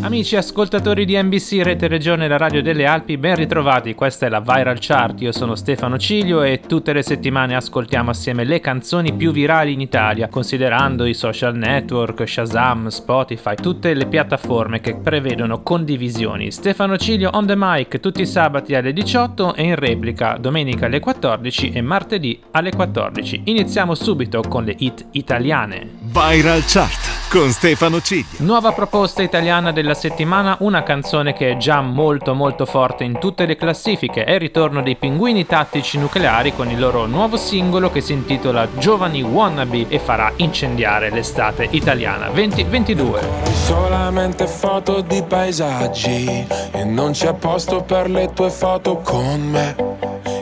Amici ascoltatori di NBC Rete Regione La Radio delle Alpi, ben ritrovati. Questa è la Viral Chart. Io sono Stefano Ciglio e tutte le settimane ascoltiamo assieme le canzoni più virali in Italia, considerando i social network, Shazam, Spotify, tutte le piattaforme che prevedono condivisioni. Stefano Ciglio on the mic tutti i sabati alle 18 e in replica domenica alle 14 e martedì alle 14. Iniziamo subito con le hit italiane. Viral Chart con Stefano Ciglio. Nuova proposta italiana della settimana, una canzone che è già molto molto forte in tutte le classifiche, è il ritorno dei pinguini tattici nucleari con il loro nuovo singolo che si intitola Giovani Wannabe e farà incendiare l'estate italiana 2022. Solamente foto di paesaggi e non c'è posto per le tue foto con me.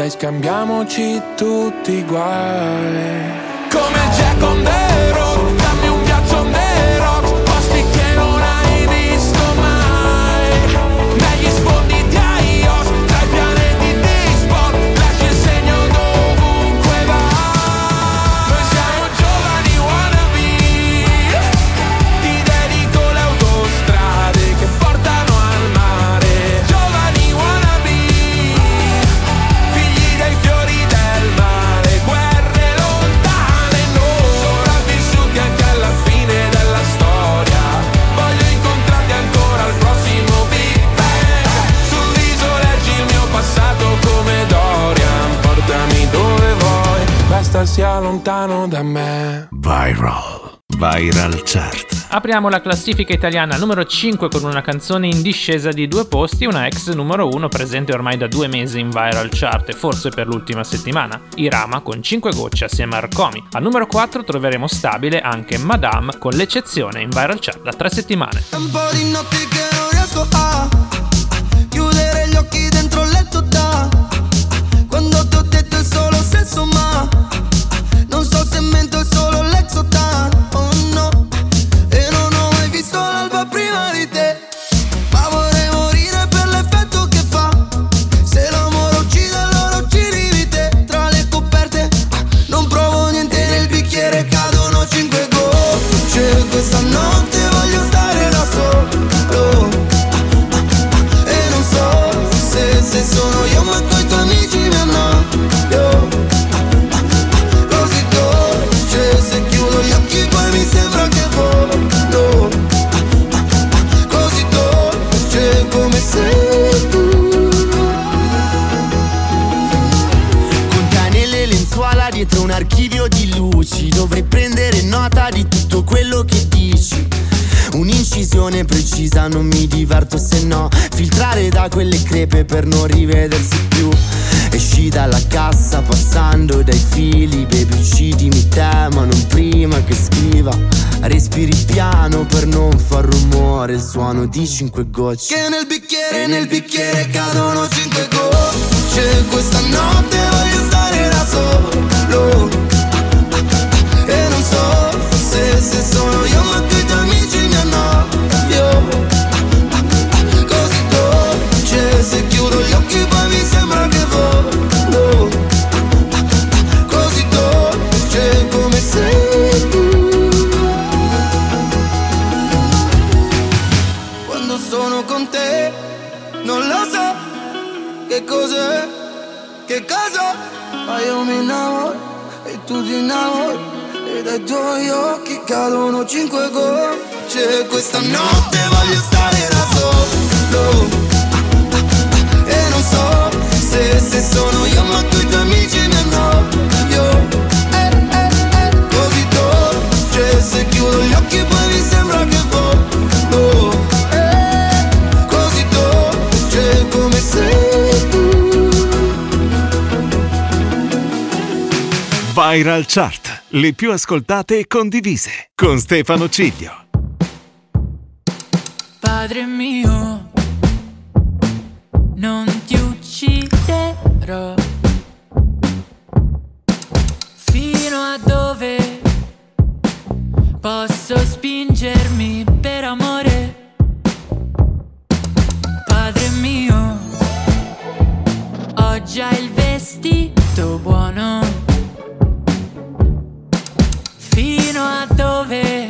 dai scambiamoci tutti i guai. Come Jack on the road, dammi un ghiaccio on lontano da me Viral. Viral Chart. Apriamo la classifica italiana numero 5 con una canzone in discesa di due posti, una ex numero 1 presente ormai da due mesi in viral chart e forse per l'ultima settimana, Irama con 5 gocce assieme a Arcomi. Al numero 4 troveremo stabile anche Madame con l'eccezione in viral chart da tre settimane. Un po' di notti che non riesco a di luci. Dovrei prendere nota di tutto quello che dici. Un'incisione precisa non mi diverto se no. Filtrare da quelle crepe per non rivedersi più. Esci dalla cassa passando dai fili. Baby uccidimi te ma non prima che scriva. Respiri piano per non far rumore. Il suono di cinque gocce. Che nel bicchiere, nel bicchiere cadono cinque gocce. Questa notte voglio stare da solo E non so se, se sono io ma tu e tu ti innamori E dai tuoi occhi cadono cinque gocce. Questa notte voglio stare da solo. Ah, ah, ah, E non so se, se sono io ma tu i tuoi amici mi eh, Viral Chart, le più ascoltate e condivise, con Stefano Ciglio. Padre mio, non ti ucciderò. Fino a dove posso spingermi per amore? Padre mio, ho già il vestito buono. Fino a dove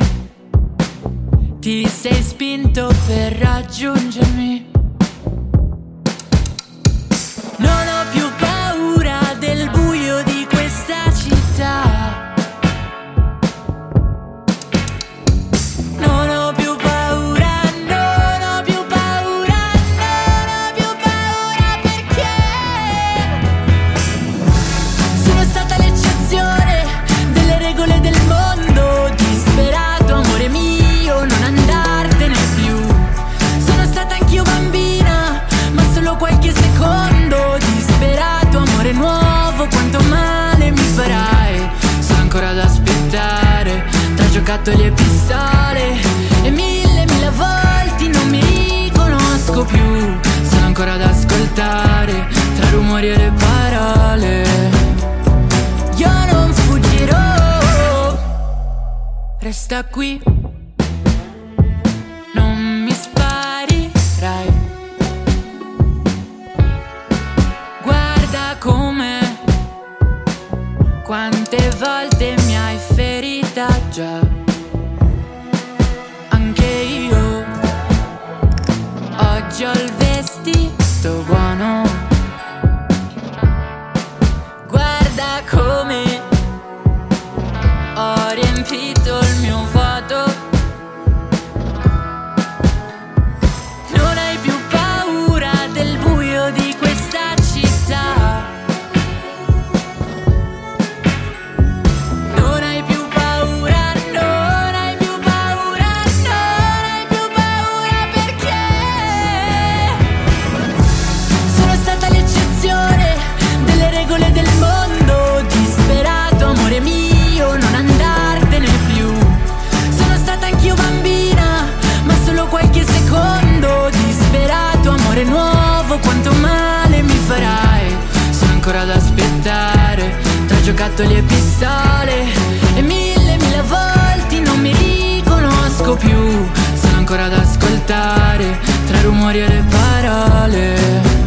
ti sei spinto per raggiungermi. Non ho giocattoli e pistole E mille, mille volte non mi riconosco più. Sono ancora ad ascoltare, tra rumori e le parole. Io non fuggirò, resta qui, ad aspettare, tra giocattoli e pistole E mille, mille volte non mi riconosco più. Sono ancora ad ascoltare, tra rumori e le parole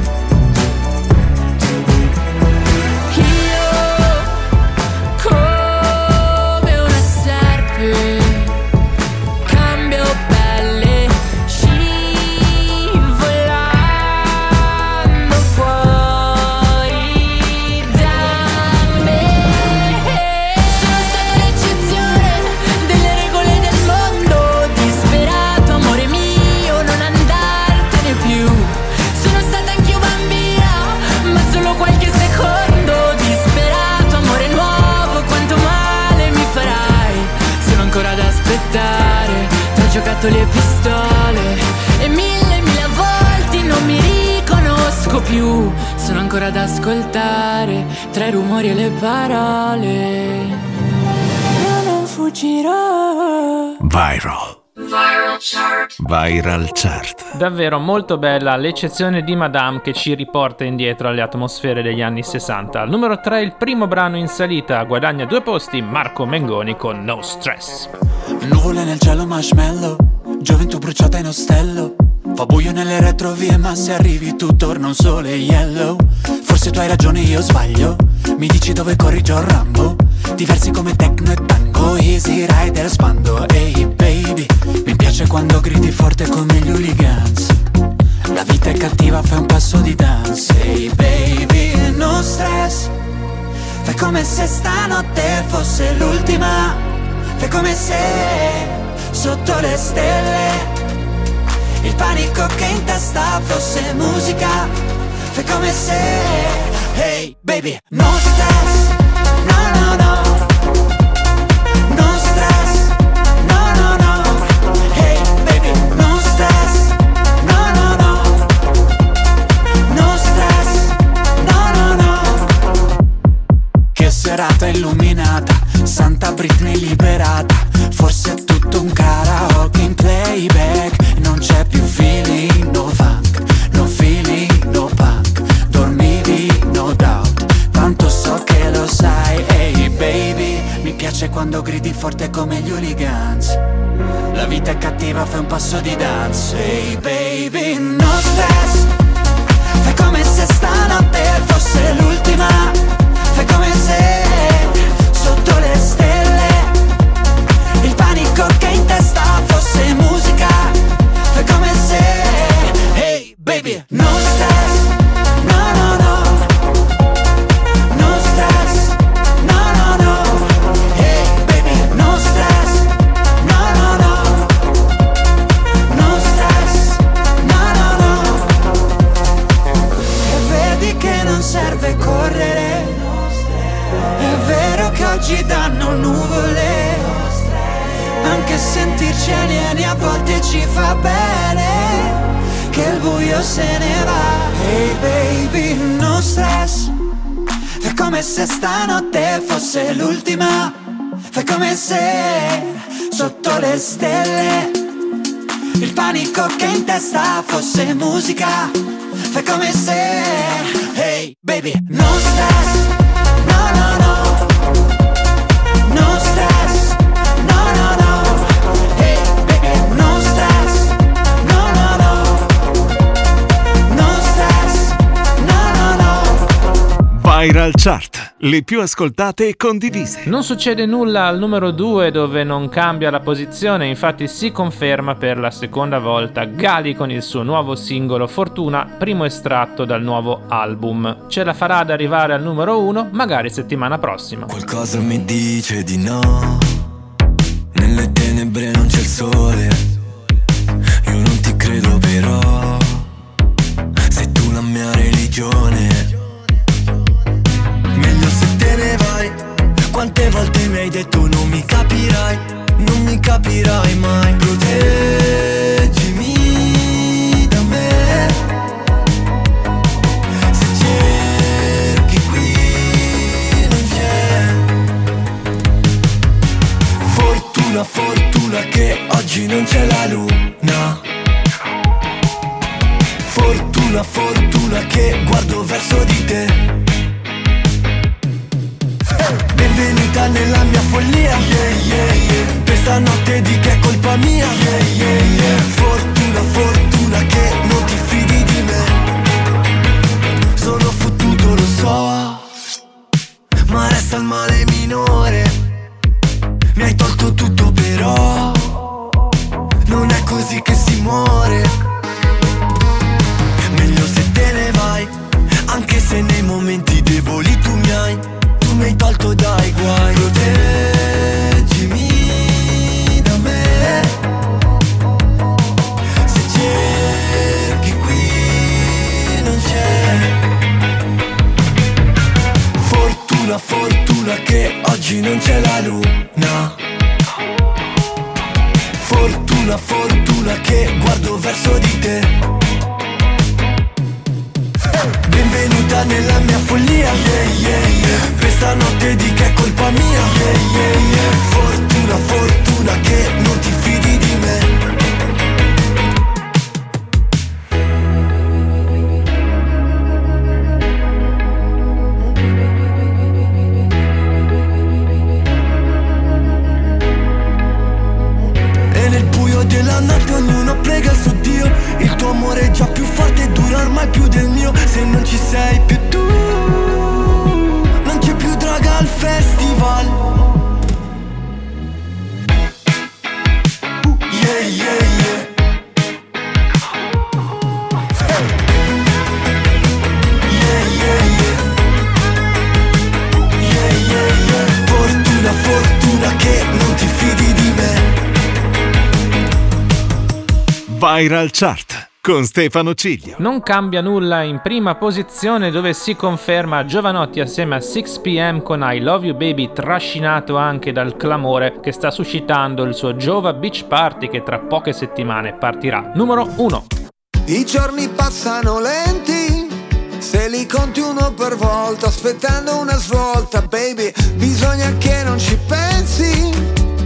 giocattoli e pistole E mille mille volte non mi riconosco più. Sono ancora ad ascoltare tra i rumori e le parole. Ma non fuggirò. Viral. Viral Chart. Davvero molto bella, all'eccezione di Madame che ci riporta indietro alle atmosfere degli anni 60. Al numero 3 il primo brano in salita, guadagna due posti Marco Mengoni con No Stress. Nuvole nel cielo marshmallow Gioventù bruciata in ostello Fa buio nelle retrovie ma se arrivi tu torna un sole yellow Forse tu hai ragione io sbaglio Mi dici dove corri John Rambo? Diversi come techno e tango Easy rider spando. Ehi baby Mi piace quando gridi forte come gli hooligans. La vita è cattiva fai un passo di dance. Ehi baby no stress. Fai come se stanotte fosse l'ultima. Fai come se sotto le stelle il panico che in testa fosse musica. Fai come se Hey baby No stress. No no no. No stress. No no no. Hey baby No stress. No no no. No stress. No no no. Che serata illuminata, Santa Britney liberata. Forse è tutto un karaoke in playback piace quando gridi forte come gli hooligans. La vita è cattiva, fai un passo di dance. Ehi baby, no stress. Fai come se stanotte fosse l'ultima. Fai come se sotto le stelle testa fosse musica Fai come se Hey baby No stress No no no No stress No no no Hey baby No stress No no no No stress No no no Viral Chart. Le più ascoltate e condivise. Non succede nulla al numero 2 dove non cambia la posizione, infatti si conferma per la seconda volta Gali con il suo nuovo singolo Fortuna, primo estratto dal nuovo album. Ce la farà ad arrivare al numero 1, magari settimana prossima. Qualcosa mi dice di no. Nelle tenebre non c'è il sole. Io non ti credo però. Sei tu la mia religione. Vai. Quante volte mi hai detto non mi capirai. Non mi capirai mai. Proteggimi da me. Se cerchi qui non c'è. Fortuna, fortuna che oggi non c'è la luna Fortuna, fortuna che guardo verso di te Benvenuta nella mia follia yeah, yeah, yeah. Questa notte di che è colpa mia yeah, yeah, yeah. Fortuna, fortuna che non ti fidi di me Sono fottuto, lo so Ma resta il male oggi non c'è la luna Fortuna fortuna, che guardo verso di te. Benvenuta nella mia follia, yeah, yeah, yeah. questa notte di che è colpa mia. Yeah, yeah, yeah. Fortuna, fortuna che non ti fidi Viral Chart con Stefano Ciglio. Non cambia nulla in prima posizione dove si conferma Giovanotti assieme a 6pm con I Love You Baby trascinato anche dal clamore che sta suscitando il suo Giova Beach Party che tra poche settimane partirà. Numero 1. I giorni passano lenti, se li conti uno per volta, aspettando una svolta, baby, bisogna che non ci pensi.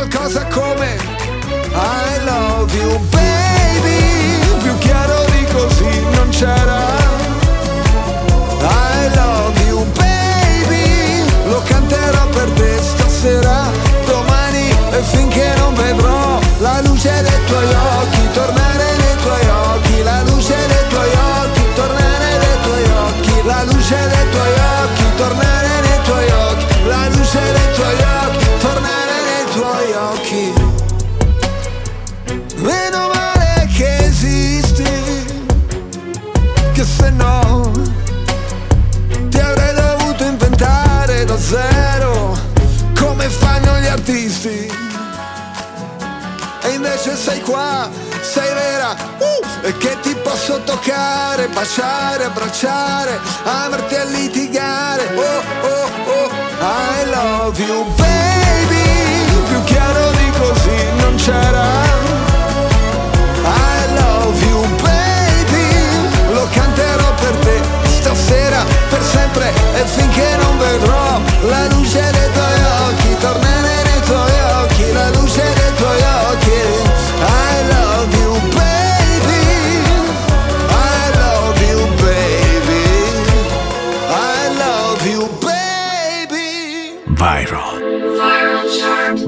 qualcosa come I love you baby, toccare, baciare, abbracciare, amarti a litigare. Oh, oh, oh, I love you, baby, più chiaro di così non c'era. I love you baby Lo canterò per te stasera Per sempre e finché non vedrò La luce dei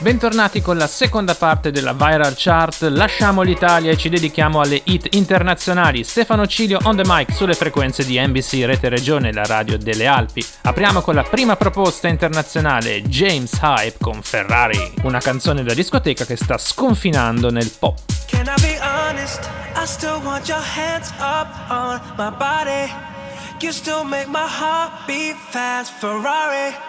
Bentornati con la seconda parte della Viral Chart. Lasciamo l'Italia e ci dedichiamo alle hit internazionali. Stefano Cilio on the mic sulle frequenze di NBC Rete Regione, la radio delle Alpi. Apriamo con la prima proposta internazionale, James Hype con Ferrari, una canzone da discoteca che sta sconfinando nel pop. Can I be honest? I still want your hands up on my body. You still make my heart beat fast. Ferrari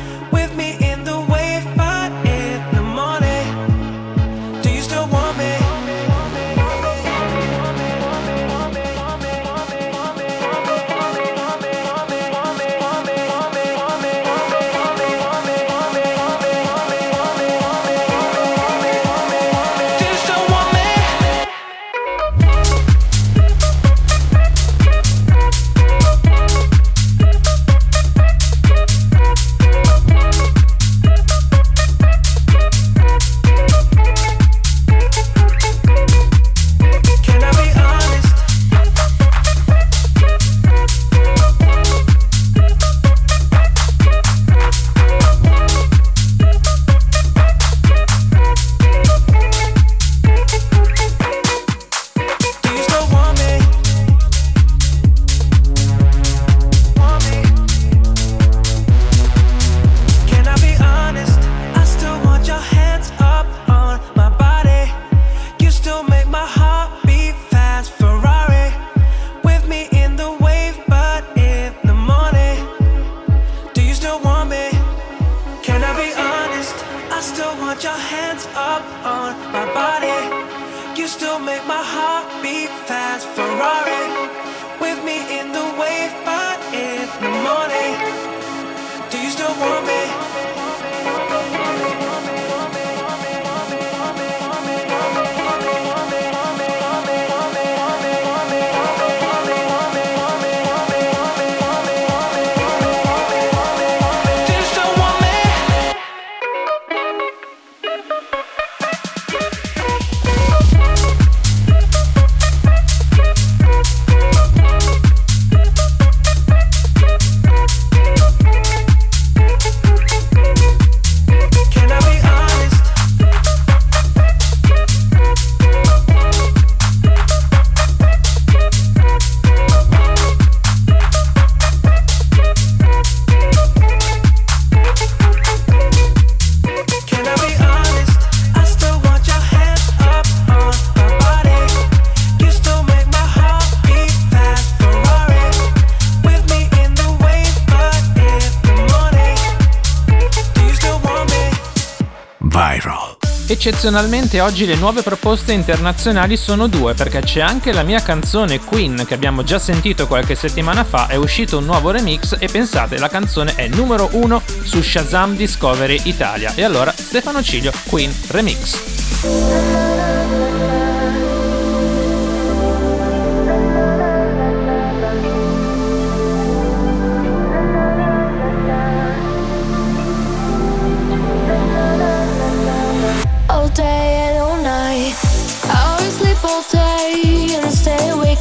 Eccezionalmente oggi le nuove proposte internazionali sono due perché c'è anche la mia canzone Queen che abbiamo già sentito qualche settimana fa, è uscito un nuovo remix e pensate la canzone è numero uno su Shazam Discovery Italia. E allora Stefano Ciglio, Queen Remix.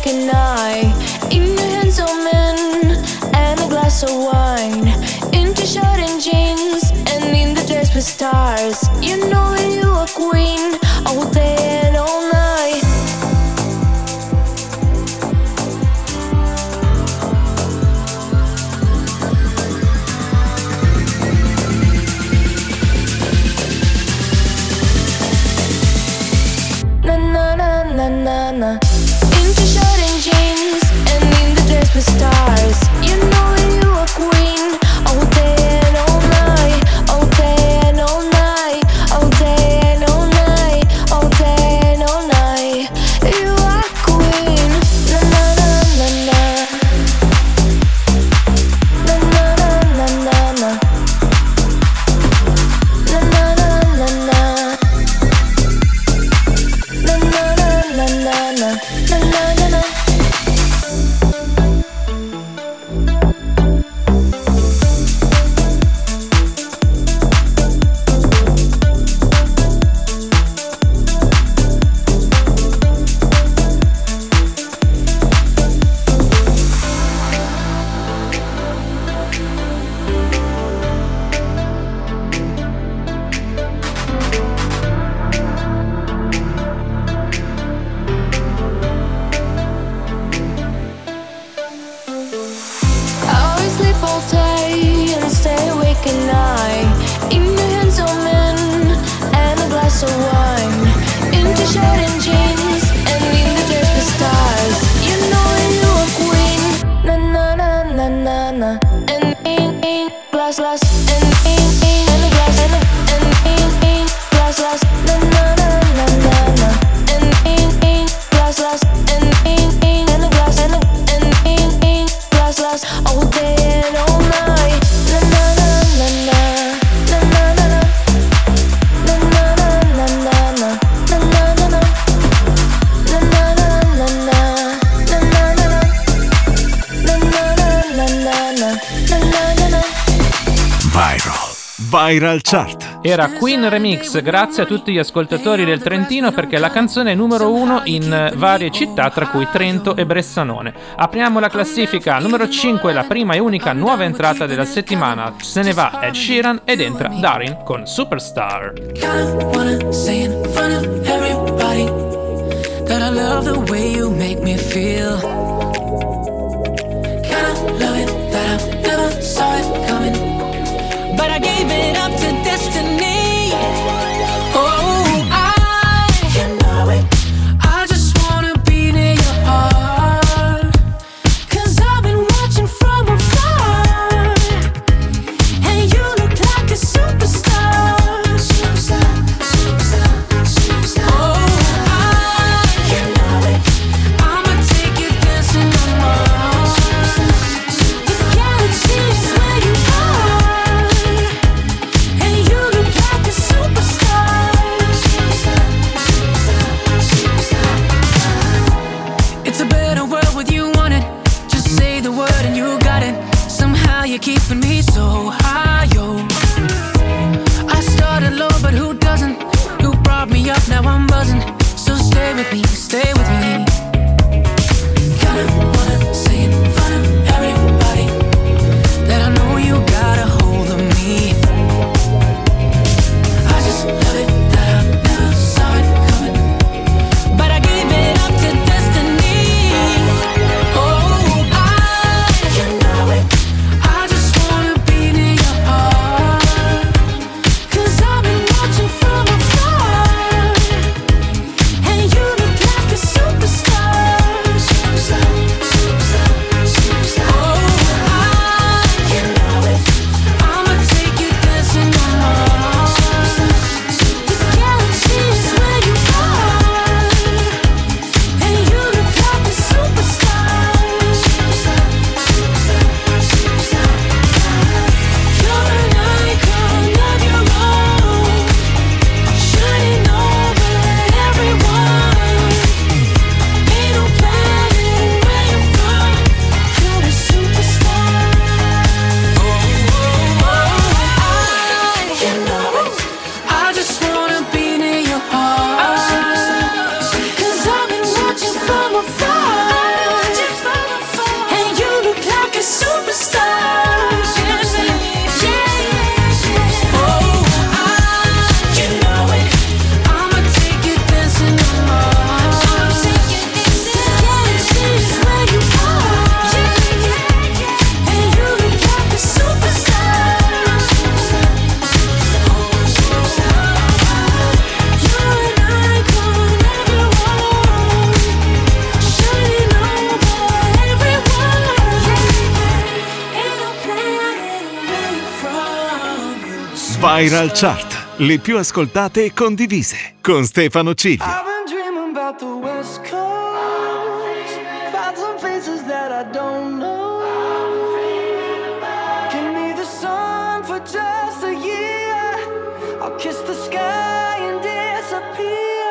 second eye in your hands, of men, and a glass of wine. Viral Chart. Era Queen Remix, grazie a tutti gli ascoltatori del Trentino perché la canzone è numero uno in varie città tra cui Trento e Bressanone. Apriamo la classifica, numero 5 la prima e unica nuova entrata della settimana. Se ne va Ed Sheeran ed entra Darin con Superstar. Kinda love it that I never saw it gave it up to Viral Chart, le più ascoltate e condivise con Stefano Ciglia. I've been dreaming about the West Coast. Found some faces that I don't know. Give me the sun for just a year. I'll kiss the sky and disappear.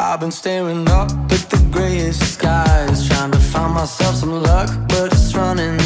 I've been staring up at the grayest skies. Trying to find myself some luck, but it's running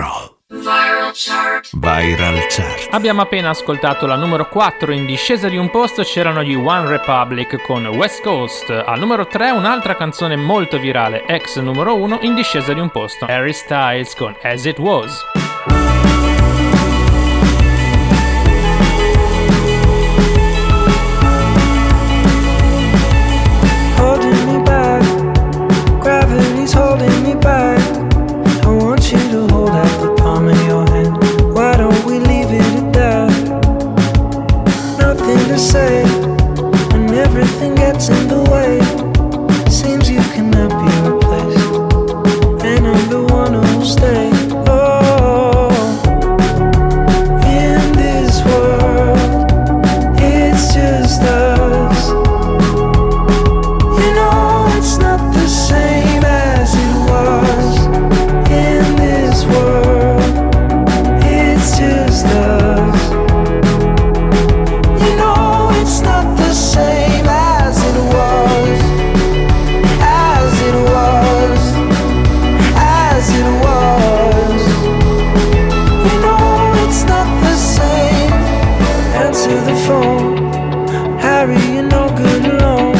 roll. Viral chart. Viral chart. Abbiamo appena ascoltato la numero 4, in discesa di un posto c'erano gli One Republic con West Coast, al numero 3 un'altra canzone molto virale, ex numero 1, in discesa di un posto, Harry Styles con As It Was. the phone. Harry, you're no good alone.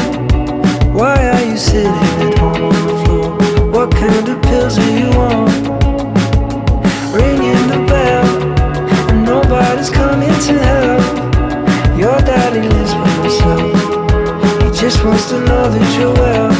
Why are you sitting at home on the floor? What kind of pills are you on? Ringing the bell, and nobody's coming to help. Your daddy lives by himself. He just wants to know that you're well.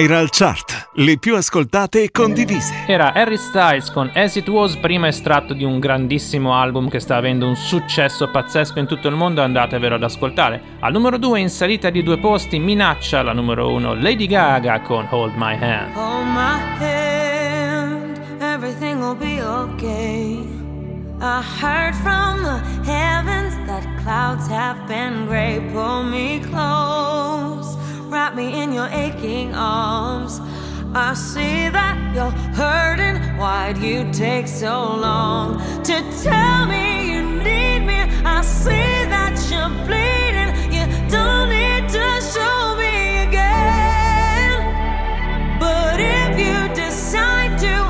Viral Chart, le più ascoltate e condivise. Era Harry Styles con As It Was, prima estratto di un grandissimo album che sta avendo un successo pazzesco in tutto il mondo, andatevelo ad ascoltare. Al numero 2 in salita di due posti minaccia la numero 1 Lady Gaga con Hold My Hand. Hold my hand, everything will be okay. I heard from the heavens that clouds have been gray. Pull me close, wrap me in your aching arms. I see that you're hurting. Why'd you take so long to tell me you need me? I see that you're bleeding. You don't need to show me again. But if you decide to,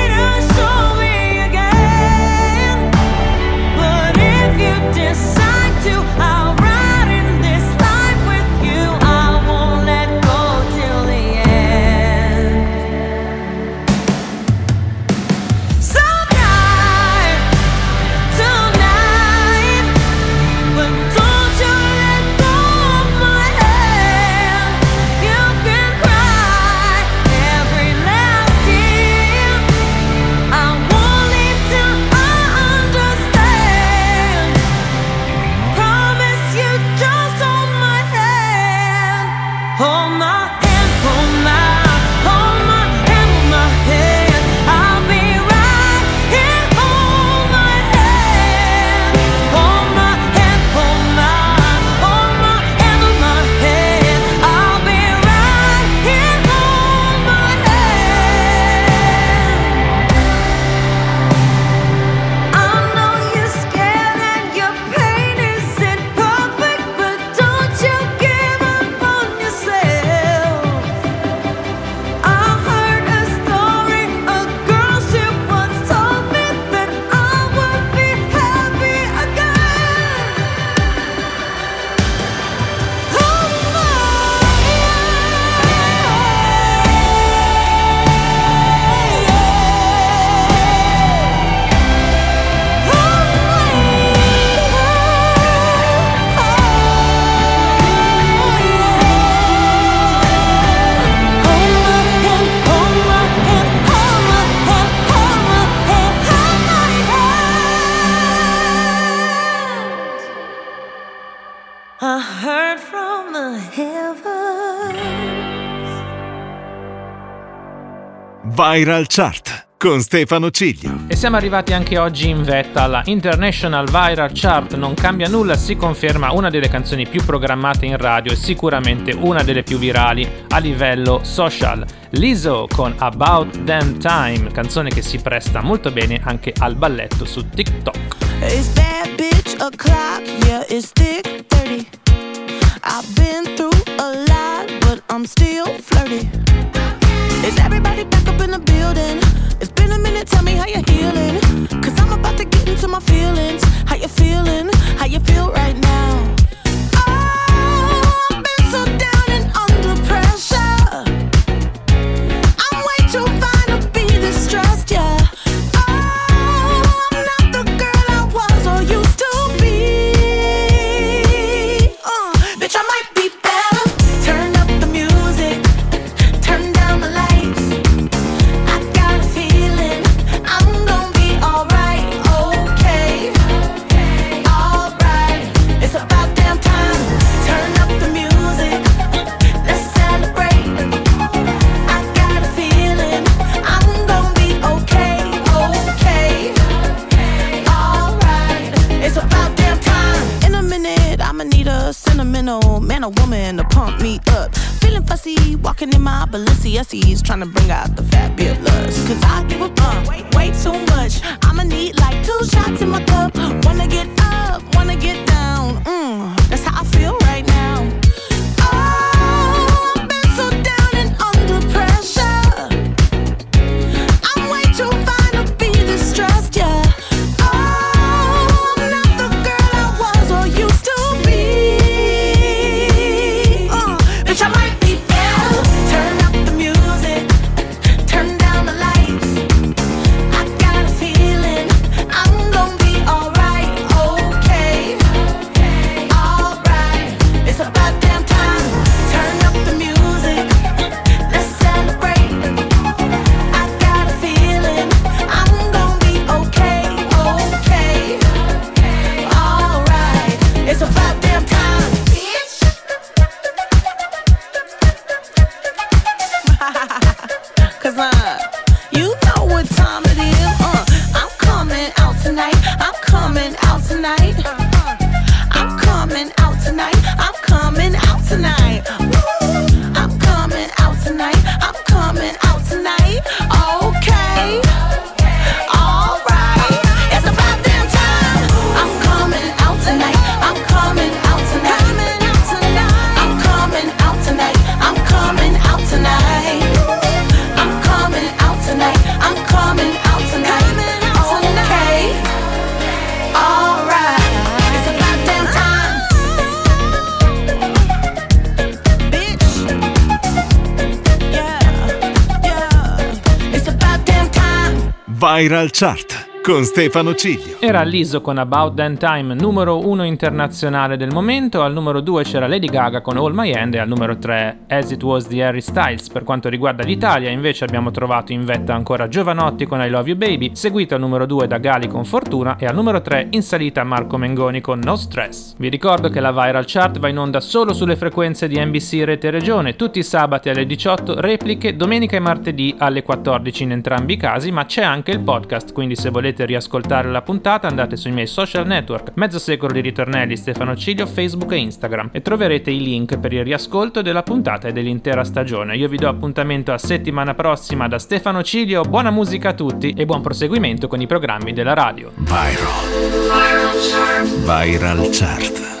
to, I'll Viral Chart con Stefano Ciglio. E siamo arrivati anche oggi in vetta alla International Viral Chart. Non cambia nulla, si conferma una delle canzoni più programmate in radio e sicuramente una delle più virali a livello social. Lizzo con About Damn Time, canzone che si presta molto bene anche al balletto su TikTok. It's bad bitch o'clock, yeah, it's thick 30. I've been through a lot, but I'm still flirty. Is everybody back up in the building? It's been a minute, tell me how you're healing. Cause I'm about to get into my feelings. Balenciennes, trying to bring out the fabulous. Viral Chart con Stefano Ciglio. Era Liso con About That Time, numero 1 internazionale del momento, al numero 2 c'era Lady Gaga con All My Hand e al numero 3 As It Was di Harry Styles. Per quanto riguarda l'Italia invece abbiamo trovato in vetta ancora Giovanotti con I Love You Baby, seguito al numero 2 da Gali con Fortuna e al numero 3 in salita Marco Mengoni con No Stress. Vi ricordo che la Viral Chart va in onda solo sulle frequenze di NBC Rete Regione, tutti i sabati alle 18, repliche domenica e martedì alle 14 in entrambi i casi, ma c'è anche il podcast, quindi se volete riascoltare la puntata andate sui miei social network, mezzo secolo di ritornelli Stefano Ciglio, Facebook e Instagram e troverete i link per il riascolto della puntata e dell'intera stagione. Io vi do appuntamento a settimana prossima da Stefano Ciglio, buona musica a tutti e buon proseguimento con i programmi della radio. Viral. Viral Chart.